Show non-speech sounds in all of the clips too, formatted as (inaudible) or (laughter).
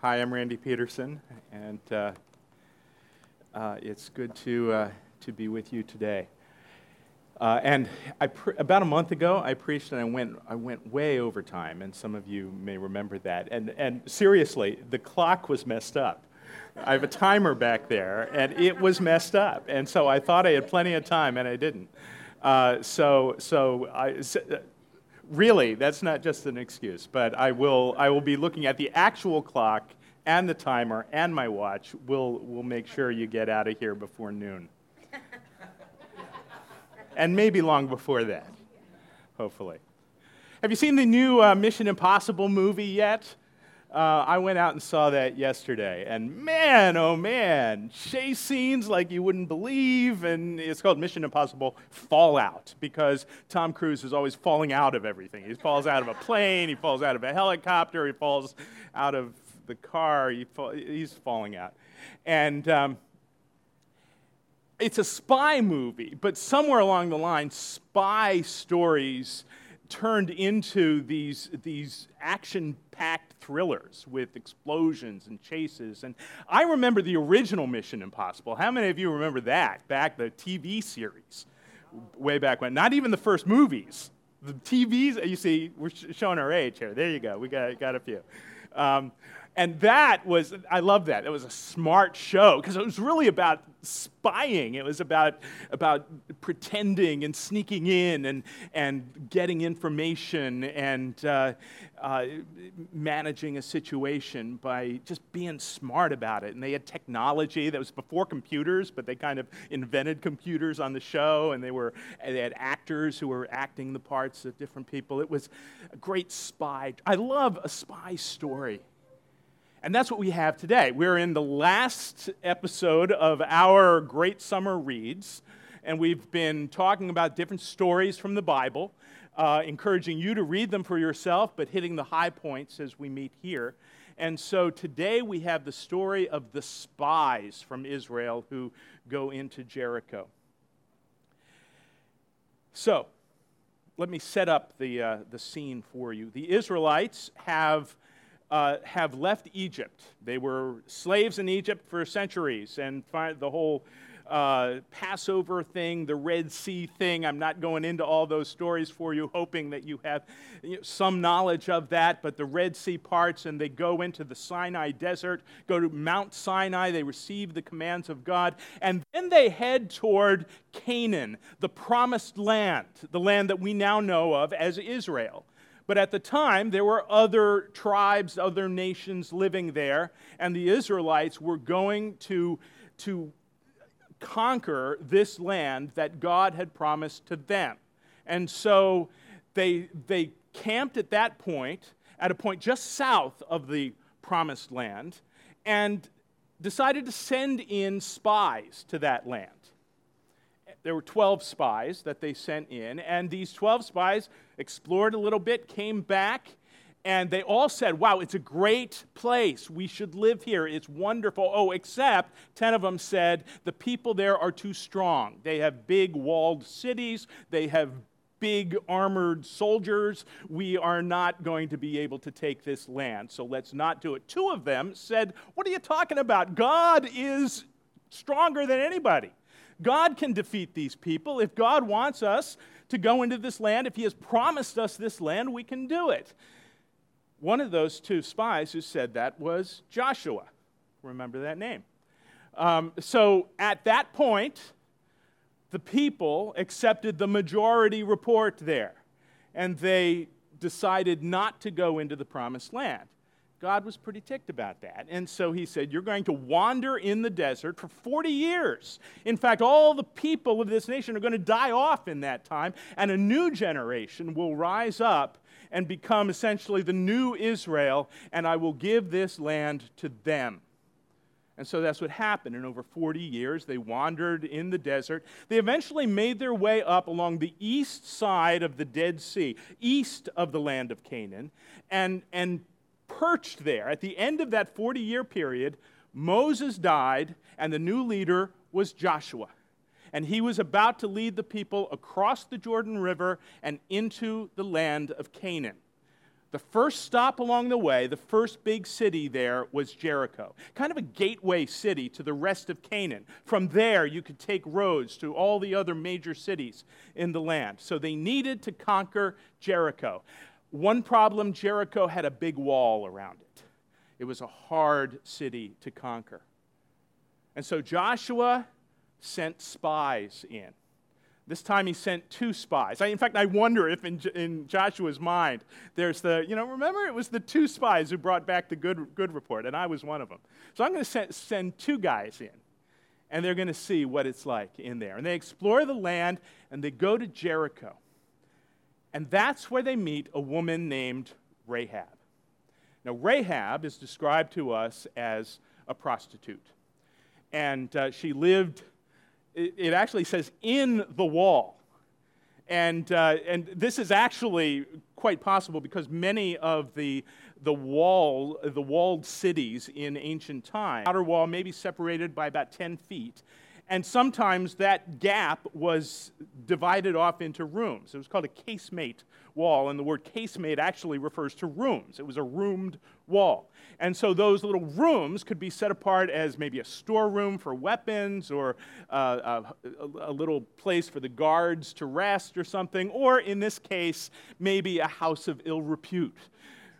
Hi, I'm Randy Peterson, and uh, uh, it's good to, uh, to be with you today. Uh, and pre- about a month ago, I preached and I went, I went way over time, and some of you may remember that. And, and seriously, the clock was messed up. I have a timer back there, and it was messed up. And so I thought I had plenty of time, and I didn't. Uh, so, so I, really, that's not just an excuse, but I will, I will be looking at the actual clock and the timer and my watch. We'll, we'll make sure you get out of here before noon. (laughs) and maybe long before that, hopefully. Have you seen the new uh, Mission Impossible movie yet? Uh, I went out and saw that yesterday, and man, oh man, chase scenes like you wouldn't believe, and it's called Mission Impossible Fallout because Tom Cruise is always falling out of everything. He falls out of a plane, he falls out of a helicopter, he falls out of the car, he he's falling out. And um, it's a spy movie, but somewhere along the line, spy stories turned into these, these action packed thrillers with explosions and chases. And I remember the original Mission Impossible. How many of you remember that? Back the TV series, way back when. Not even the first movies. The TVs, you see, we're showing our age here. There you go. We got, got a few. Um, and that was, I love that. It was a smart show because it was really about spying. It was about, about pretending and sneaking in and, and getting information and uh, uh, managing a situation by just being smart about it. And they had technology that was before computers, but they kind of invented computers on the show, and they, were, they had actors who were acting the parts of different people. It was a great spy. I love a spy story. And that's what we have today. We're in the last episode of our Great Summer Reads, and we've been talking about different stories from the Bible, uh, encouraging you to read them for yourself, but hitting the high points as we meet here. And so today we have the story of the spies from Israel who go into Jericho. So, let me set up the, uh, the scene for you. The Israelites have uh, have left Egypt. They were slaves in Egypt for centuries, and the whole uh, Passover thing, the Red Sea thing. I'm not going into all those stories for you, hoping that you have you know, some knowledge of that. But the Red Sea parts, and they go into the Sinai desert, go to Mount Sinai, they receive the commands of God, and then they head toward Canaan, the promised land, the land that we now know of as Israel. But at the time, there were other tribes, other nations living there, and the Israelites were going to, to conquer this land that God had promised to them. And so they, they camped at that point, at a point just south of the promised land, and decided to send in spies to that land there were 12 spies that they sent in, and these 12 spies explored a little bit, came back, and they all said, Wow, it's a great place. We should live here. It's wonderful. Oh, except 10 of them said, The people there are too strong. They have big walled cities, they have big armored soldiers. We are not going to be able to take this land, so let's not do it. Two of them said, What are you talking about? God is stronger than anybody. God can defeat these people. If God wants us to go into this land, if He has promised us this land, we can do it. One of those two spies who said that was Joshua. Remember that name. Um, so at that point, the people accepted the majority report there, and they decided not to go into the promised land. God was pretty ticked about that. And so he said, You're going to wander in the desert for 40 years. In fact, all the people of this nation are going to die off in that time, and a new generation will rise up and become essentially the new Israel, and I will give this land to them. And so that's what happened. In over 40 years, they wandered in the desert. They eventually made their way up along the east side of the Dead Sea, east of the land of Canaan, and, and perched there. At the end of that 40 year period, Moses died, and the new leader was Joshua. And he was about to lead the people across the Jordan River and into the land of Canaan. The first stop along the way, the first big city there was Jericho, kind of a gateway city to the rest of Canaan. From there, you could take roads to all the other major cities in the land. So they needed to conquer Jericho. One problem Jericho had a big wall around it, it was a hard city to conquer. And so Joshua sent spies in. This time he sent two spies. I, in fact, I wonder if in, in Joshua's mind there's the, you know, remember it was the two spies who brought back the good, good report, and I was one of them. So I'm going to send, send two guys in, and they're going to see what it's like in there. And they explore the land, and they go to Jericho. And that's where they meet a woman named Rahab. Now, Rahab is described to us as a prostitute. And uh, she lived it, it actually says in the wall. And, uh, and this is actually quite possible because many of the, the, wall, the walled cities in ancient time, outer wall may be separated by about 10 feet. And sometimes that gap was divided off into rooms. It was called a casemate wall, and the word casemate actually refers to rooms. It was a roomed wall. And so those little rooms could be set apart as maybe a storeroom for weapons or uh, a, a, little place for the guards to rest or something, or in this case, maybe a house of ill repute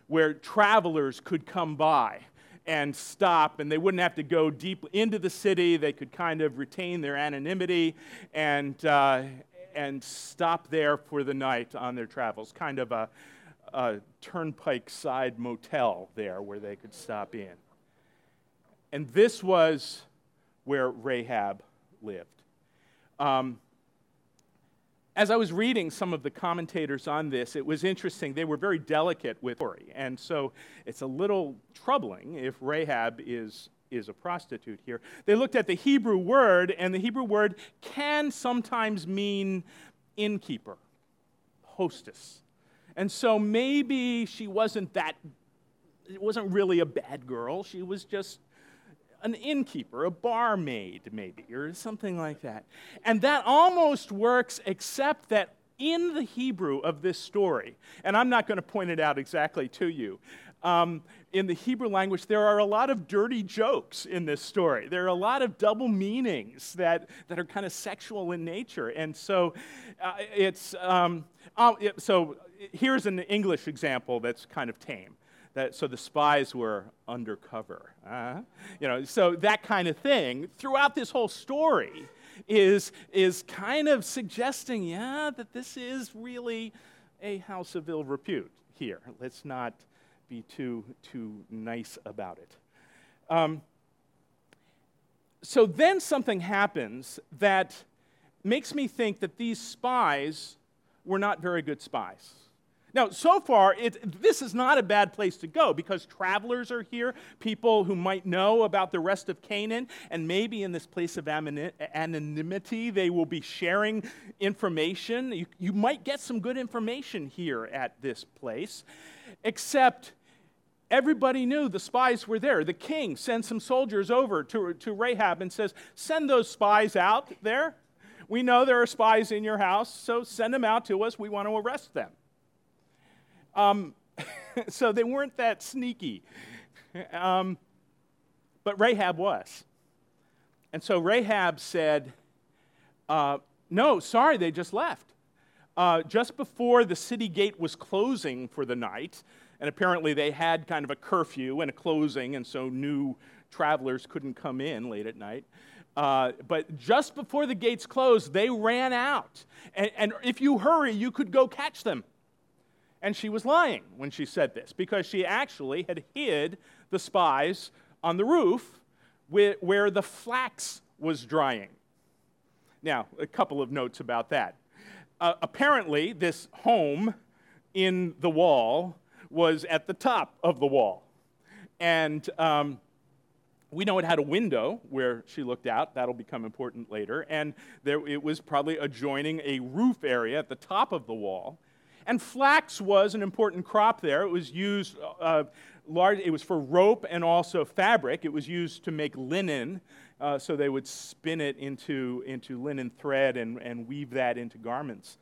where travelers could come by and stop, and they wouldn't have to go deep into the city. They could kind of retain their anonymity and, uh, and stop there for the night on their travels. Kind of a, a turnpike side motel there where they could stop in. And this was where Rahab lived. Um, as I was reading some of the commentators on this, it was interesting. They were very delicate with story. And so it's a little troubling if Rahab is, is a prostitute here. They looked at the Hebrew word, and the Hebrew word can sometimes mean innkeeper, hostess. And so maybe she wasn't that, it wasn't really a bad girl. She was just an innkeeper, a barmaid, maybe, or something like that. And that almost works, except that in the Hebrew of this story, and I'm not going to point it out exactly to you, um, in the Hebrew language, there are a lot of dirty jokes in this story. There are a lot of double meanings that, that are kind of sexual in nature. And so uh, it's, um, uh, so here's an English example that's kind of tame that, so the spies were undercover. Uh, you know, so that kind of thing throughout this whole story is, is kind of suggesting, yeah, that this is really a house of ill repute here. Let's not be too, too nice about it. Um, so then something happens that makes me think that these spies were not very good spies. Now, so far, it, this is not a bad place to go because travelers are here, people who might know about the rest of Canaan, and maybe in this place of anonymity, they will be sharing information. You, you might get some good information here at this place, except everybody knew the spies were there. The king sends some soldiers over to, to Rahab and says, Send those spies out there. We know there are spies in your house, so send them out to us. We want to arrest them. Um, (laughs) so they weren't that sneaky. Um, but Rahab was. And so Rahab said, uh, No, sorry, they just left. Uh, just before the city gate was closing for the night, and apparently they had kind of a curfew and a closing, and so new travelers couldn't come in late at night. Uh, but just before the gates closed, they ran out. And, and if you hurry, you could go catch them. And she was lying when she said this because she actually had hid the spies on the roof where the flax was drying. Now, a couple of notes about that. Uh, apparently, this home in the wall was at the top of the wall. And um, we know it had a window where she looked out. That'll become important later. And there, it was probably adjoining a roof area at the top of the wall. And flax was an important crop there. It was used uh, large, it was for rope and also fabric. It was used to make linen. Uh, so they would spin it into, into linen thread and, and weave that into garments.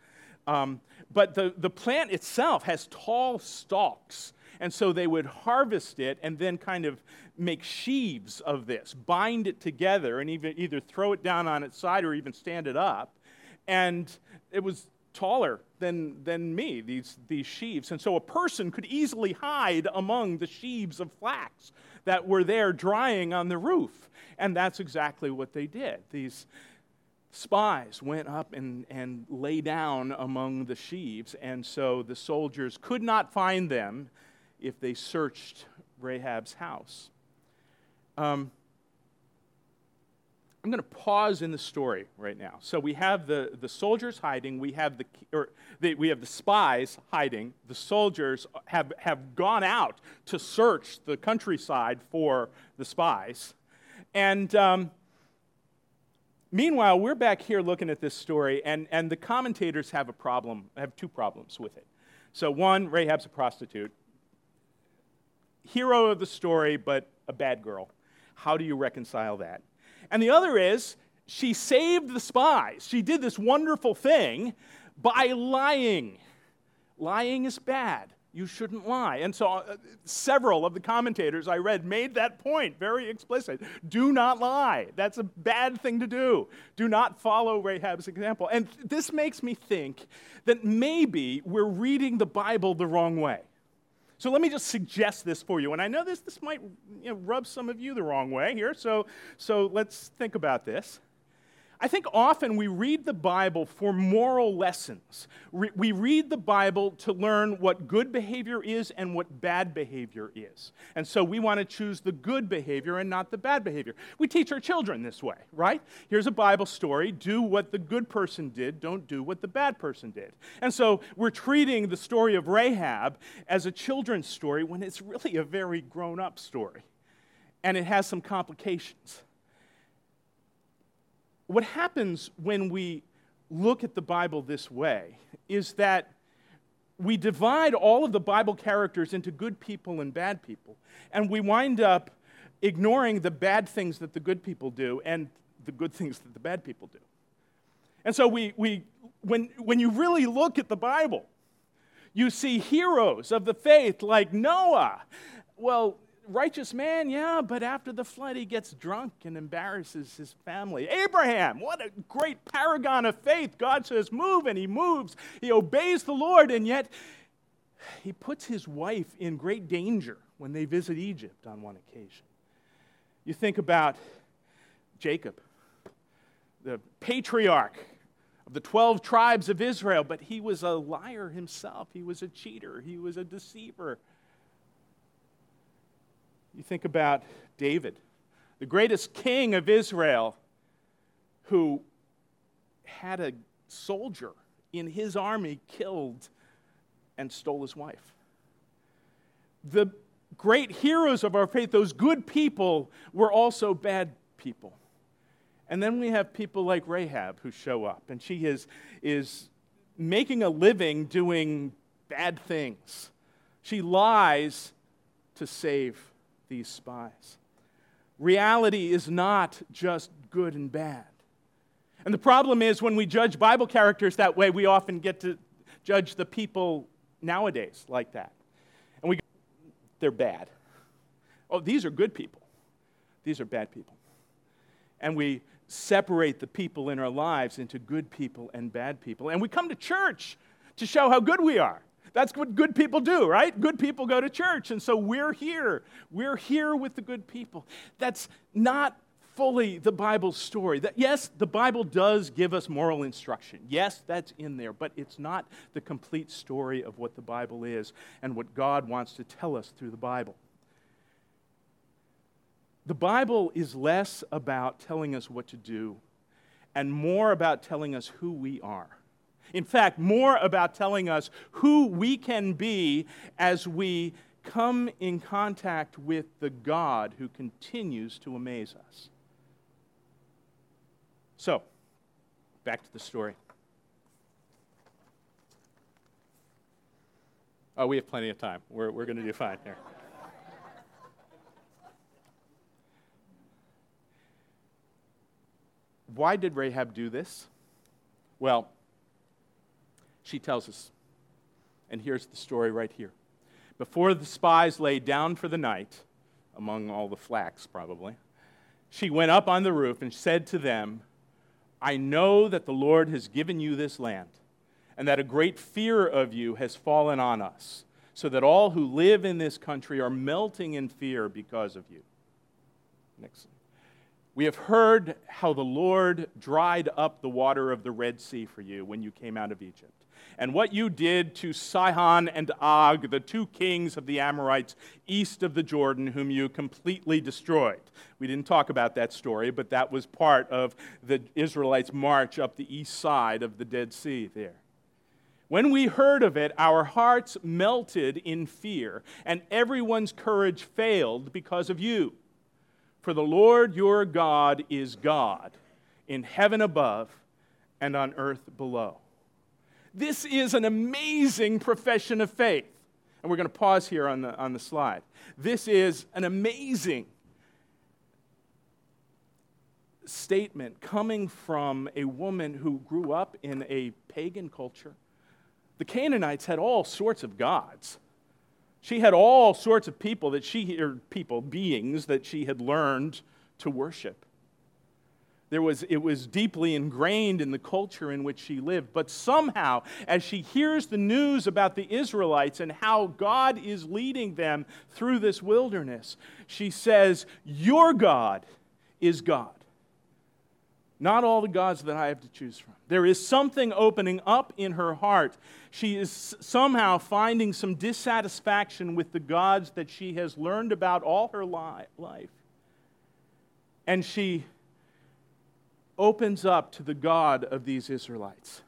Um, but the, the plant itself has tall stalks. And so they would harvest it and then kind of make sheaves of this, bind it together, and even, either throw it down on its side or even stand it up. And it was taller than, than me, these, these sheaves. And so a person could easily hide among the sheaves of flax that were there drying on the roof. And that's exactly what they did. These spies went up and, and lay down among the sheaves, and so the soldiers could not find them if they searched Rahab's house. Um, I'm going to pause in the story right now. So we have the, the soldiers hiding, we have the, or the, we have the spies hiding. The soldiers have, have gone out to search the countryside for the spies. And um, meanwhile, we're back here looking at this story, and, and the commentators have a problem, have two problems with it. So, one, Rahab's a prostitute, hero of the story, but a bad girl. How do you reconcile that? And the other is, she saved the spies. She did this wonderful thing by lying. Lying is bad. You shouldn't lie. And so, uh, several of the commentators I read made that point very explicit. Do not lie. That's a bad thing to do. Do not follow Rahab's example. And this makes me think that maybe we're reading the Bible the wrong way. So let me just suggest this for you. And I know this, this might you know, rub some of you the wrong way here, so, so let's think about this. I think often we read the Bible for moral lessons. we read the Bible to learn what good behavior is and what bad behavior is. And so we want to choose the good behavior and not the bad behavior. We teach our children this way, right? Here's a Bible story do what the good person did, don't do what the bad person did. And so we're treating the story of Rahab as a children's story when it's really a very grown up story. And it has some complications what happens when we look at the Bible this way is that we divide all of the Bible characters into good people and bad people, and we wind up ignoring the bad things that the good people do and the good things that the bad people do. And so we, we when, when you really look at the Bible, you see heroes of the faith like Noah. Well, righteous man, yeah, but after the flood, he gets drunk and embarrasses his family. Abraham, what a great paragon of faith. God says, move, and he moves. He obeys the Lord, and yet he puts his wife in great danger when they visit Egypt on one occasion. You think about Jacob, the patriarch of the 12 tribes of Israel, but he was a liar himself. He was a cheater, he was a deceiver. You think about David, the greatest king of Israel, who had a soldier in his army killed and stole his wife. The great heroes of our faith, those good people, were also bad people. And then we have people like Rahab who show up, and she is, is making a living doing bad things. She lies to save these spies. Reality is not just good and bad. And the problem is when we judge Bible characters that way, we often get to judge the people nowadays like that. And we go, they're bad. Oh, these are good people. These are bad people. And we separate the people in our lives into good people and bad people. And we come to church to show how good we are. That's what good people do, right? Good people go to church. And so we're here. We're here with the good people. That's not fully the Bible's story. That, yes, the Bible does give us moral instruction. Yes, that's in there, but it's not the complete story of what the Bible is and what God wants to tell us through the Bible. The Bible is less about telling us what to do and more about telling us who we are. In fact, more about telling us who we can be as we come in contact with the God who continues to amaze us. So, back to the story. Oh, we have plenty of time. We're, we're going to do fine here. Why did Rahab do this? Well, She tells us, and here's the story right here. Before the spies lay down for the night, among all the flax probably, she went up on the roof and said to them, I know that the Lord has given you this land, and that a great fear of you has fallen on us, so that all who live in this country are melting in fear because of you. Next. We have heard how the Lord dried up the water of the Red Sea for you when you came out of Egypt and what you did to Sihon and Og, the two kings of the Amorites east of the Jordan, whom you completely destroyed. We didn't talk about that story, but that was part of the Israelites' march up the east side of the Dead Sea there. When we heard of it, our hearts melted in fear, and everyone's courage failed because of you. For the Lord your God is God in heaven above and on earth below. This is an amazing profession of faith. And we're going to pause here on the, on the slide. This is an amazing statement coming from a woman who grew up in a pagan culture. The Canaanites had all sorts of gods. She had all sorts of people that she, or people, beings that she had learned to worship. There was, it was deeply ingrained in the culture in which she lived. But somehow, as she hears the news about the Israelites and how God is leading them through this wilderness, she says, Your God is God. Not all the gods that I have to choose from. There is something opening up in her heart. She is somehow finding some dissatisfaction with the gods that she has learned about all her life. And she opens up to the God of these Israelites.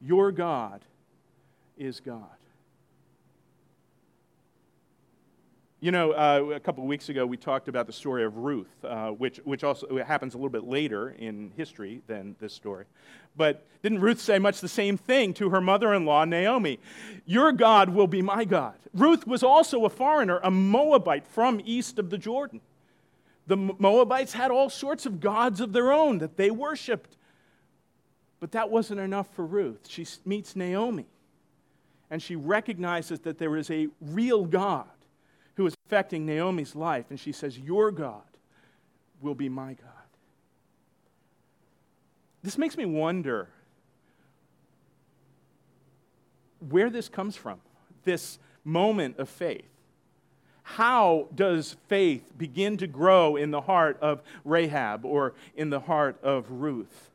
Your God is God. You know, uh, a couple of weeks ago, we talked about the story of Ruth, uh, which, which also happens a little bit later in history than this story. But didn't Ruth say much the same thing to her mother in law, Naomi? Your God will be my God. Ruth was also a foreigner, a Moabite from east of the Jordan. The Moabites had all sorts of gods of their own that they worshiped. But that wasn't enough for Ruth. She meets Naomi, and she recognizes that there is a real God who is affecting Naomi's life, and she says, Your God will be my God. This makes me wonder where this comes from, this moment of faith. How does faith begin to grow in the heart of Rahab or in the heart of Ruth?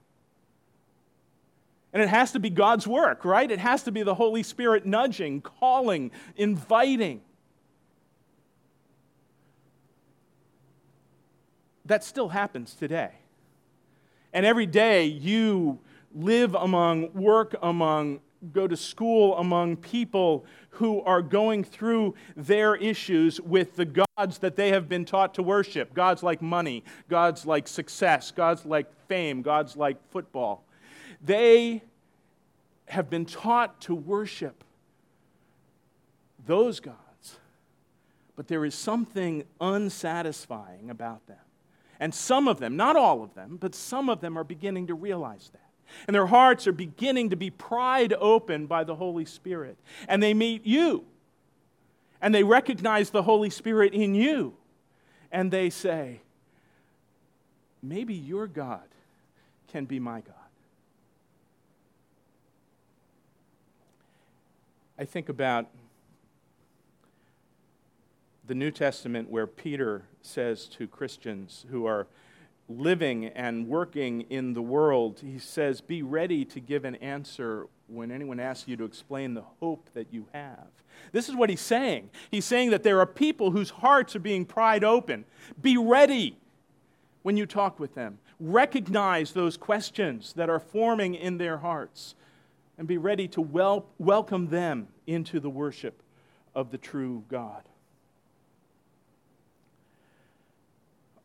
And it has to be God's work, right? It has to be the Holy Spirit nudging, calling, inviting. That still happens today. And every day you live among, work among, go to school among people who are going through their issues with the gods that they have been taught to worship gods like money, gods like success, gods like fame, gods like football. They have been taught to worship those gods, but there is something unsatisfying about them. And some of them, not all of them, but some of them are beginning to realize that. And their hearts are beginning to be pried open by the Holy Spirit. And they meet you. And they recognize the Holy Spirit in you. And they say, maybe your God can be my God. I think about the New Testament where Peter says to Christians who are living and working in the world, he says, Be ready to give an answer when anyone asks you to explain the hope that you have. This is what he's saying. He's saying that there are people whose hearts are being pried open. Be ready when you talk with them. Recognize those questions that are forming in their hearts and be ready to wel- welcome them into the worship of the true God.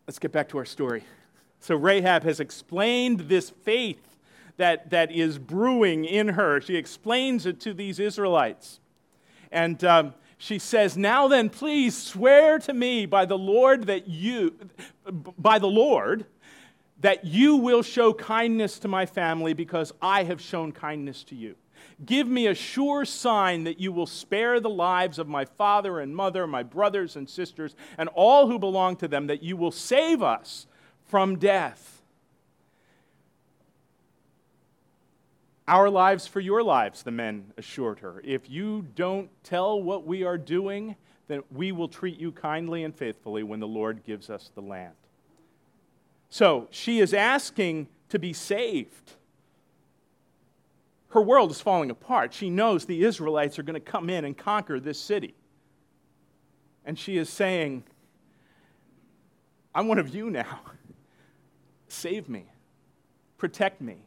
Let's get back to our story. So Rahab has explained this faith that, that is brewing in her. She explains it to these Israelites. And um, she says, Now then, please swear to me by the Lord that you, by the Lord, that you will show kindness to my family because I have shown kindness to you. Give me a sure sign that you will spare the lives of my father and mother, my brothers and sisters, and all who belong to them, that you will save us from death. Our lives for your lives, the men assured her. If you don't tell what we are doing, then we will treat you kindly and faithfully when the Lord gives us the land. So she is asking to be saved her world is falling apart. She knows the Israelites are going to come in and conquer this city. And she is saying, I'm one of you now. (laughs) Save me. Protect me.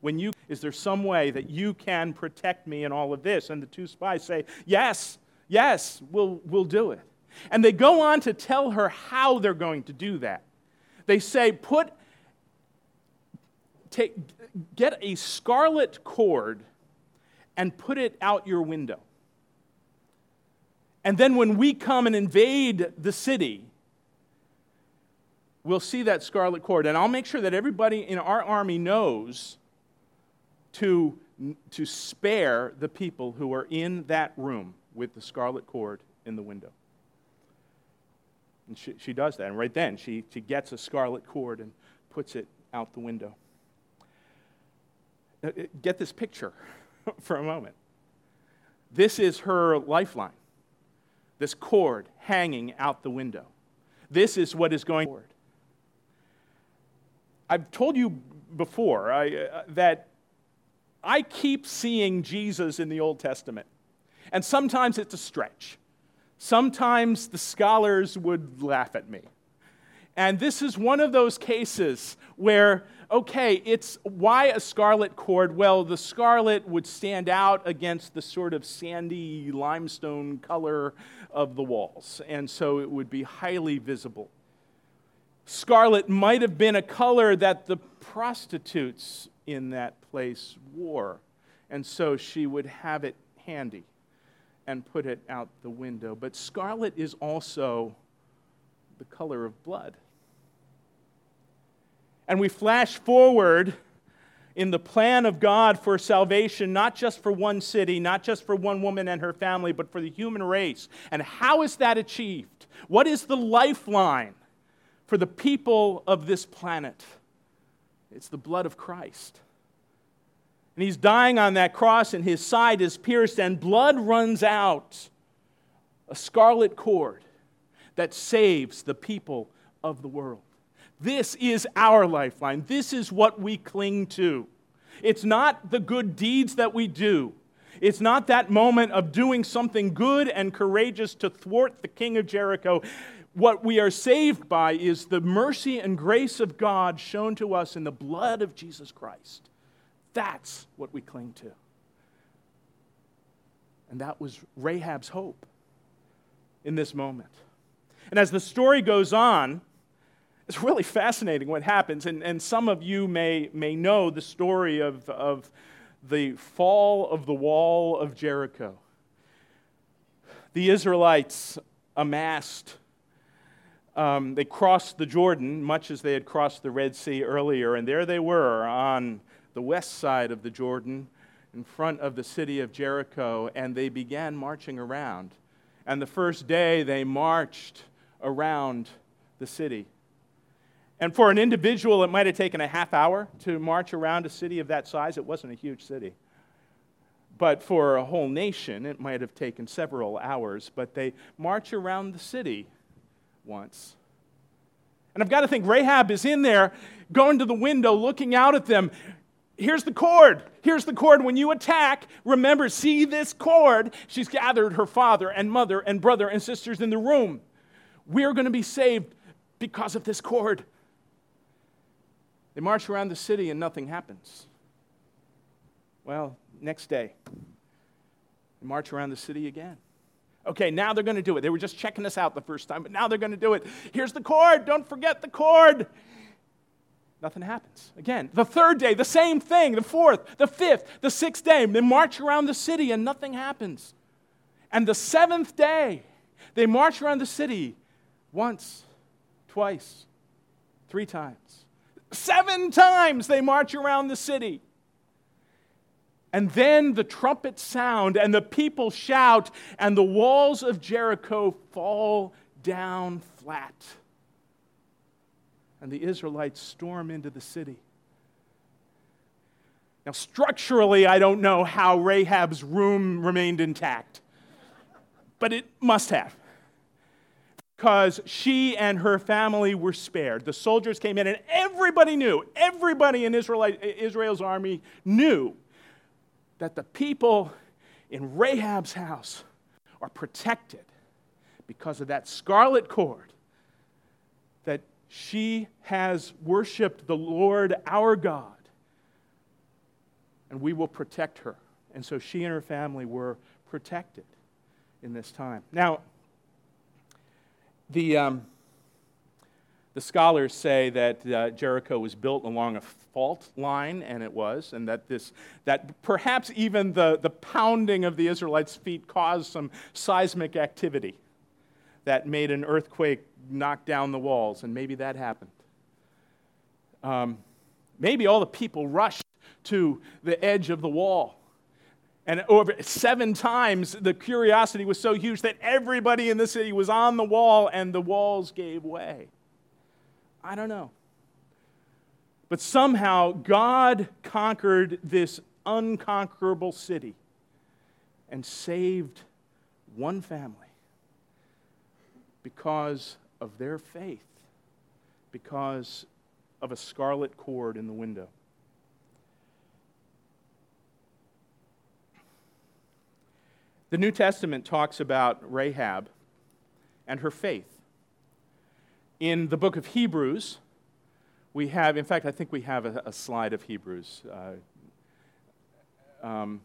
When you is there some way that you can protect me in all of this? And the two spies say, Yes, yes, we'll, we'll do it. And they go on to tell her how they're going to do that. They say, Put take, get a scarlet cord and put it out your window. And then when we come and invade the city, we'll see that scarlet cord. And I'll make sure that everybody in our army knows to, to spare the people who are in that room with the scarlet cord in the window. And she, she does that. And right then, she, she gets a scarlet cord and puts it out the window. Uh, uh, get this picture (laughs) for a moment. This is her lifeline, this cord hanging out the window. This is what is going forward. I've told you before I, uh, that I keep seeing Jesus in the Old Testament, and sometimes it's a stretch. Sometimes the scholars would laugh at me. And this is one of those cases where okay, it's why a scarlet cord? Well, the scarlet would stand out against the sort of sandy limestone color of the walls, and so it would be highly visible. Scarlet might have been a color that the prostitutes in that place wore, and so she would have it handy and put it out the window. But scarlet is also the color of blood. And we flash forward in the plan of God for salvation, not just for one city, not just for one woman and her family, but for the human race. And how is that achieved? What is the lifeline for the people of this planet? It's the blood of Christ. And he's dying on that cross, and his side is pierced, and blood runs out a scarlet cord that saves the people of the world. This is our lifeline. This is what we cling to. It's not the good deeds that we do. It's not that moment of doing something good and courageous to thwart the king of Jericho. What we are saved by is the mercy and grace of God shown to us in the blood of Jesus Christ. That's what we cling to. And that was Rahab's hope in this moment. And as the story goes on, it's really fascinating what happens. And, and some of you may, may know the story of, of the fall of the wall of Jericho. The Israelites amassed, um, they crossed the Jordan, much as they had crossed the Red Sea earlier, and there they were on the west side of the Jordan in front of the city of Jericho, and they began marching around. And the first day they marched around the city. And for an individual, it might have taken a half hour to march around a city of that size. It wasn't a huge city. But for a whole nation, it might have taken several hours. But they march around the city once. And I've got to think Rahab is in there, going to the window, looking out at them. Here's the cord. Here's the cord. When you attack, remember, see this cord. She's gathered her father and mother and brother and sisters in the room. We're going to be saved because of this cord. They march around the city and nothing happens. Well, next day, they march around the city again. Okay, now they're going to do it. They were just checking us out the first time, but now they're going to do it. Here's the cord. Don't forget the cord. Nothing happens. Again, the third day, the same thing. The fourth, the fifth, the sixth day, they march around the city and nothing happens. And the seventh day, they march around the city once, twice, three times. Seven times they march around the city. And then the trumpets sound, and the people shout, and the walls of Jericho fall down flat. And the Israelites storm into the city. Now, structurally, I don't know how Rahab's room remained intact, but it must have. Because she and her family were spared. The soldiers came in, and everybody knew, everybody in Israel's army knew that the people in Rahab's house are protected because of that scarlet cord that she has worshiped the Lord our God and we will protect her. And so she and her family were protected in this time. Now, the, um, the scholars say that uh, Jericho was built along a fault line, and it was, and that, this, that perhaps even the, the pounding of the Israelites' feet caused some seismic activity that made an earthquake knock down the walls, and maybe that happened. Um, maybe all the people rushed to the edge of the wall. And over seven times, the curiosity was so huge that everybody in the city was on the wall and the walls gave way. I don't know. But somehow, God conquered this unconquerable city and saved one family because of their faith, because of a scarlet cord in the window. The New Testament talks about Rahab and her faith. In the book of Hebrews, we have, in fact, I think we have a, a slide of Hebrews. Uh, um,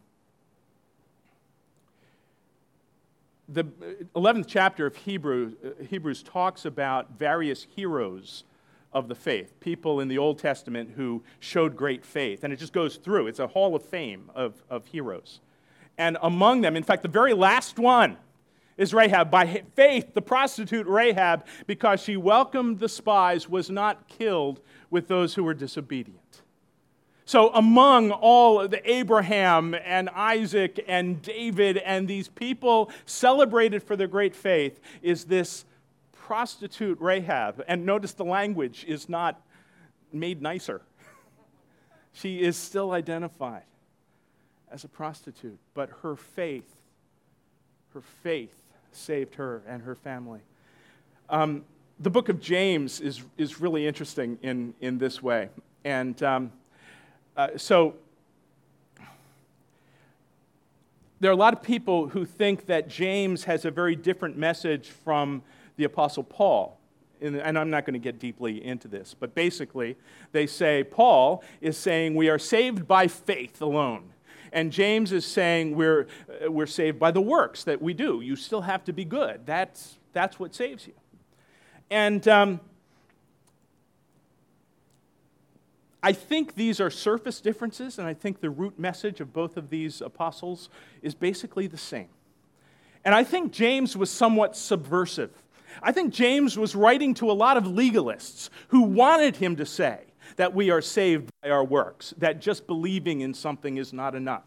the 11th chapter of uh, Hebrews talks about various heroes of the faith, people in the Old Testament who showed great faith. And it just goes through, it's a hall of fame of, of heroes. And among them, in fact, the very last one is Rahab. By faith, the prostitute Rahab, because she welcomed the spies, was not killed with those who were disobedient. So, among all the Abraham and Isaac and David and these people celebrated for their great faith, is this prostitute Rahab. And notice the language is not made nicer, (laughs) she is still identified as a prostitute, but her faith, her faith saved her and her family. Um, the book of James is, is really interesting in, in this way. And um, uh, so there are a lot of people who think that James has a very different message from the Apostle Paul. And I'm not going to get deeply into this, but basically, they say Paul is saying we are saved by faith alone. And James is saying we're, uh, we're saved by the works that we do. You still have to be good. That's, that's what saves you. And um, I think these are surface differences, and I think the root message of both of these apostles is basically the same. And I think James was somewhat subversive. I think James was writing to a lot of legalists who wanted him to say, that we are saved by our works, that just believing in something is not enough.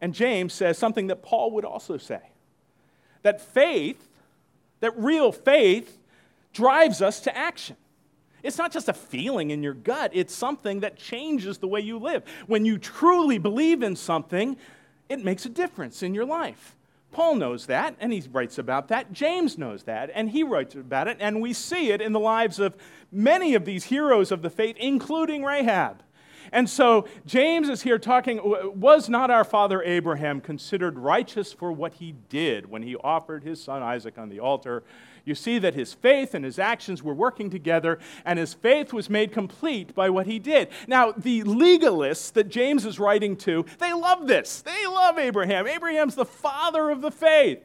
And James says something that Paul would also say that faith, that real faith, drives us to action. It's not just a feeling in your gut, it's something that changes the way you live. When you truly believe in something, it makes a difference in your life. Paul knows that, and he writes about that. James knows that, and he writes about it. And we see it in the lives of many of these heroes of the faith, including Rahab. And so James is here talking Was not our father Abraham considered righteous for what he did when he offered his son Isaac on the altar? You see that his faith and his actions were working together, and his faith was made complete by what he did. Now, the legalists that James is writing to, they love this. They love Abraham. Abraham's the father of the faith.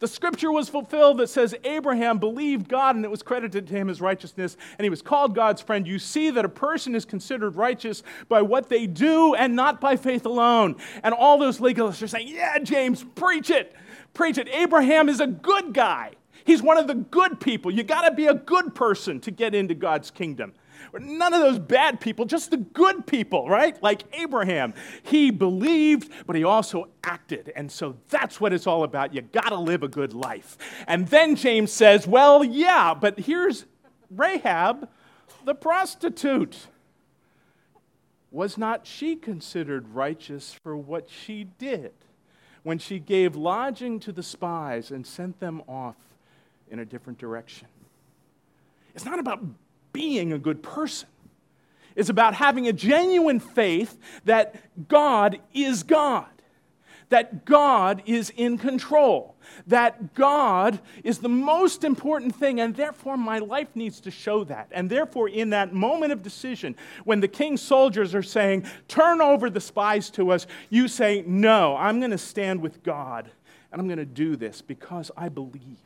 The scripture was fulfilled that says Abraham believed God and it was credited to him as righteousness, and he was called God's friend. You see that a person is considered righteous by what they do and not by faith alone. And all those legalists are saying, Yeah, James, preach it. Preach it. Abraham is a good guy. He's one of the good people. You got to be a good person to get into God's kingdom. None of those bad people, just the good people, right? Like Abraham. He believed, but he also acted. And so that's what it's all about. You got to live a good life. And then James says, well, yeah, but here's Rahab, the prostitute. Was not she considered righteous for what she did when she gave lodging to the spies and sent them off in a different direction? It's not about being a good person. It's about having a genuine faith that God is God, that God is in control, that God is the most important thing, and therefore my life needs to show that. And therefore, in that moment of decision, when the king's soldiers are saying, Turn over the spies to us, you say, No, I'm going to stand with God, and I'm going to do this because I believe.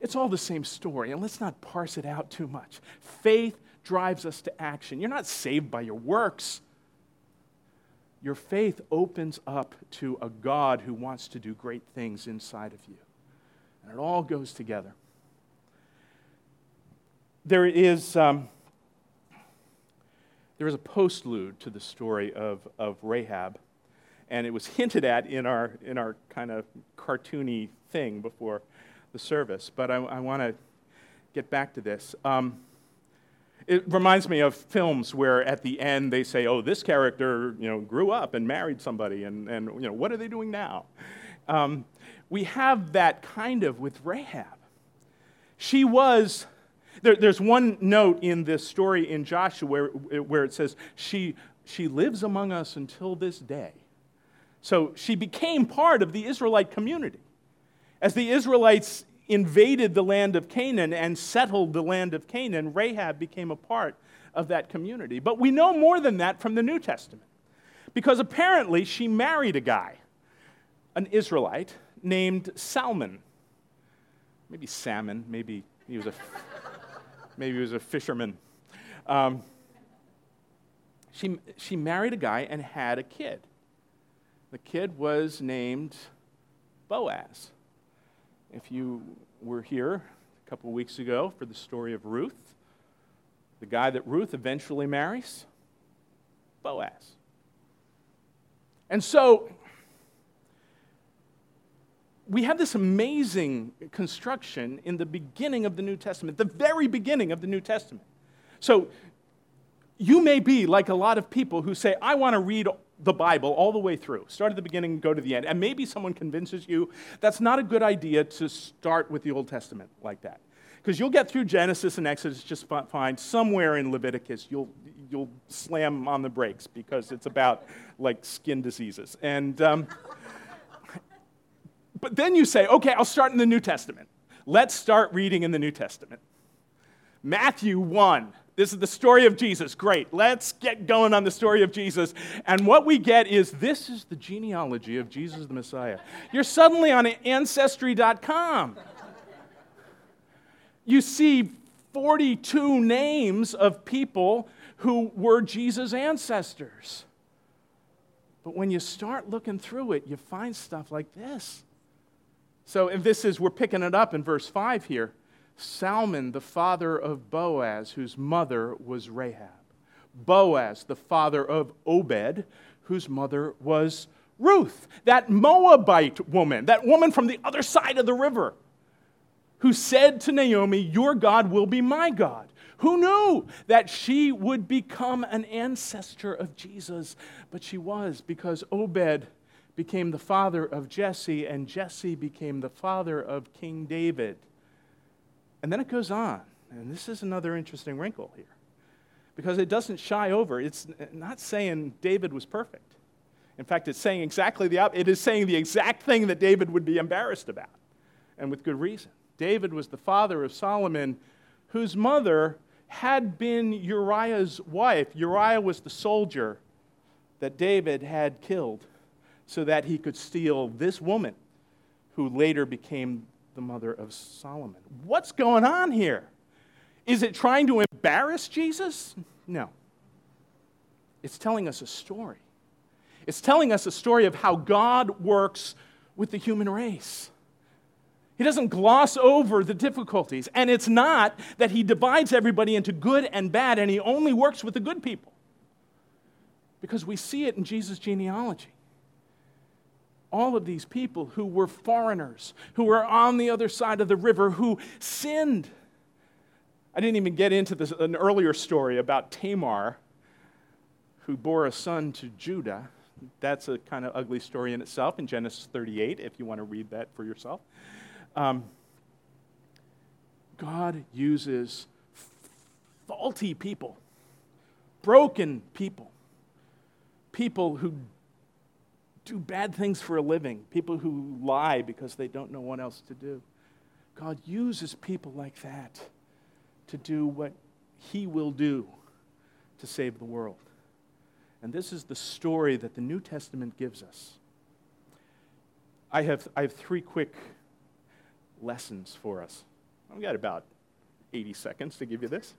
It's all the same story, and let's not parse it out too much. Faith drives us to action. You're not saved by your works. Your faith opens up to a God who wants to do great things inside of you. And it all goes together. There is, um, there is a postlude to the story of, of Rahab, and it was hinted at in our, in our kind of cartoony thing before the service, but I, I want to get back to this. Um, it reminds me of films where at the end they say, oh, this character you know, grew up and married somebody, and, and you know, what are they doing now? Um, we have that kind of with Rahab. She was, there, there's one note in this story in Joshua where, where it says, she, she lives among us until this day. So she became part of the Israelite community. As the Israelites invaded the land of Canaan and settled the land of Canaan, Rahab became a part of that community. But we know more than that from the New Testament. Because apparently she married a guy, an Israelite, named Salmon. Maybe salmon, maybe he was a, (laughs) maybe he was a fisherman. Um, she, she married a guy and had a kid. The kid was named Boaz. If you were here a couple of weeks ago for the story of Ruth, the guy that Ruth eventually marries, Boaz. And so we have this amazing construction in the beginning of the New Testament, the very beginning of the New Testament. So you may be like a lot of people who say, I want to read the Bible all the way through. Start at the beginning, go to the end. And maybe someone convinces you that's not a good idea to start with the Old Testament like that. Because you'll get through Genesis and Exodus just fine. Somewhere in Leviticus, you'll, you'll slam on the brakes because it's about like skin diseases. And, um, but then you say, okay, I'll start in the New Testament. Let's start reading in the New Testament. Matthew 1 this is the story of Jesus. Great. Let's get going on the story of Jesus. And what we get is this is the genealogy of Jesus the Messiah. You're suddenly on ancestry.com. You see 42 names of people who were Jesus' ancestors. But when you start looking through it, you find stuff like this. So, if this is, we're picking it up in verse 5 here. Salmon, the father of Boaz, whose mother was Rahab. Boaz, the father of Obed, whose mother was Ruth, that Moabite woman, that woman from the other side of the river, who said to Naomi, Your God will be my God. Who knew that she would become an ancestor of Jesus? But she was, because Obed became the father of Jesse, and Jesse became the father of King David. And then it goes on. And this is another interesting wrinkle here. Because it doesn't shy over. It's not saying David was perfect. In fact, it's saying exactly the opposite. It is saying the exact thing that David would be embarrassed about, and with good reason. David was the father of Solomon, whose mother had been Uriah's wife. Uriah was the soldier that David had killed so that he could steal this woman, who later became the mother of Solomon. What's going on here? Is it trying to embarrass Jesus? No. It's telling us a story. It's telling us a story of how God works with the human race. He doesn't gloss over the difficulties. And it's not that he divides everybody into good and bad and he only works with the good people. Because we see it in Jesus' genealogy. All of these people who were foreigners, who were on the other side of the river, who sinned. I didn't even get into this, an earlier story about Tamar, who bore a son to Judah. That's a kind of ugly story in itself in Genesis 38, if you want to read that for yourself. Um, God uses faulty people, broken people, people who do bad things for a living, people who lie because they don't know what else to do. God uses people like that to do what He will do to save the world. And this is the story that the New Testament gives us. I have, I have three quick lessons for us. I've got about 80 seconds to give you this.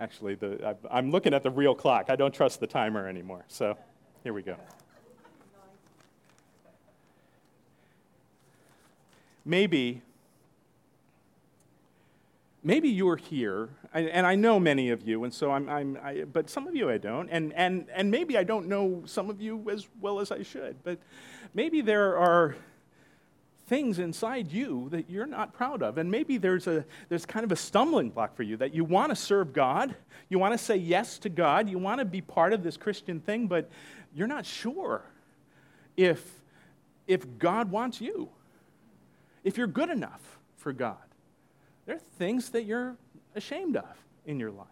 Actually, the, I'm looking at the real clock. I don't trust the timer anymore. So here we go. Maybe, maybe you're here, and I know many of you, and so I'm, I'm I, but some of you I don't, and, and, and maybe I don't know some of you as well as I should, but maybe there are things inside you that you're not proud of. And maybe there's, a, there's kind of a stumbling block for you that you want to serve God, you want to say yes to God, you want to be part of this Christian thing, but you're not sure if, if God wants you, if you're good enough for God. There are things that you're ashamed of in your life.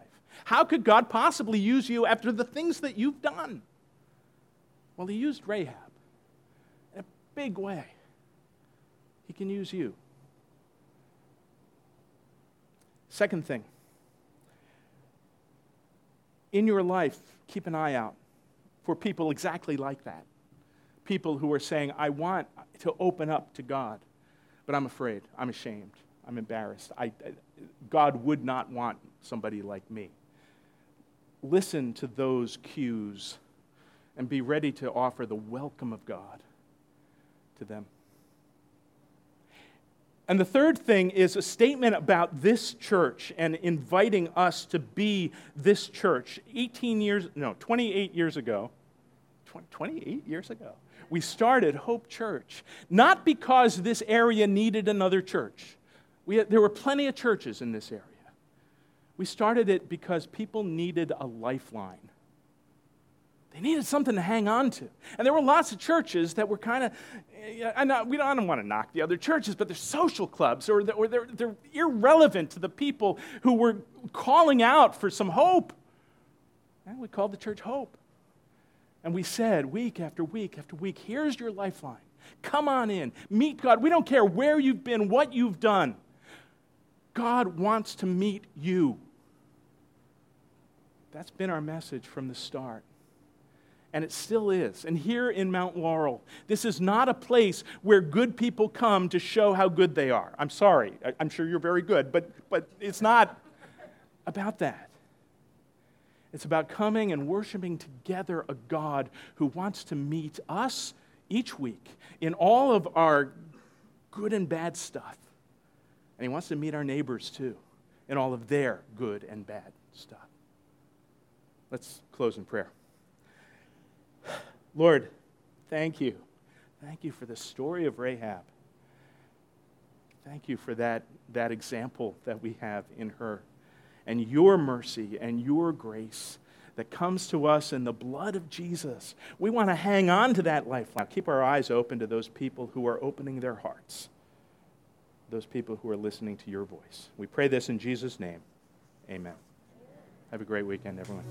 How could God possibly use you after the things that you've done? Well, He used Rahab in a big way. He can use you. Second thing, in your life, keep an eye out for people exactly like that. People who are saying, I want to open up to God, but I'm afraid, I'm ashamed, I'm embarrassed. I, God would not want somebody like me. Listen to those cues and be ready to offer the welcome of God to them. And the third thing is a statement about this church and inviting us to be this church. 18 years, no, 28 years ago, 28 years ago, we started Hope Church. Not because this area needed another church, we there were plenty of churches in this area. We started it because people needed a lifeline. They needed something to hang on to. And there were lots of churches that were kind of, eh, I, know, we don't, don't want to knock the other churches, but they're social clubs or, or they're, they're irrelevant to the people who were calling out for some hope. And we called the church Hope. And we said week after week after week, here's your lifeline. Come on in, meet God. We don't care where you've been, what you've done. God wants to meet you. That's been our message from the start and it still is. And here in Mount Laurel, this is not a place where good people come to show how good they are. I'm sorry, I'm sure you're very good, but, but it's not about that. It's about coming and worshiping together a God who wants to meet us each week in all of our good and bad stuff. And He wants to meet our neighbors too in all of their good and bad stuff. Let's close in prayer. Lord, thank you. Thank you for the story of Rahab. Thank you for that, that example that we have in her and your mercy and your grace that comes to us in the blood of Jesus. We want to hang on to that life. Now, keep our eyes open to those people who are opening their hearts, those people who are listening to your voice. We pray this in Jesus' name. Amen. Have a great weekend, everyone.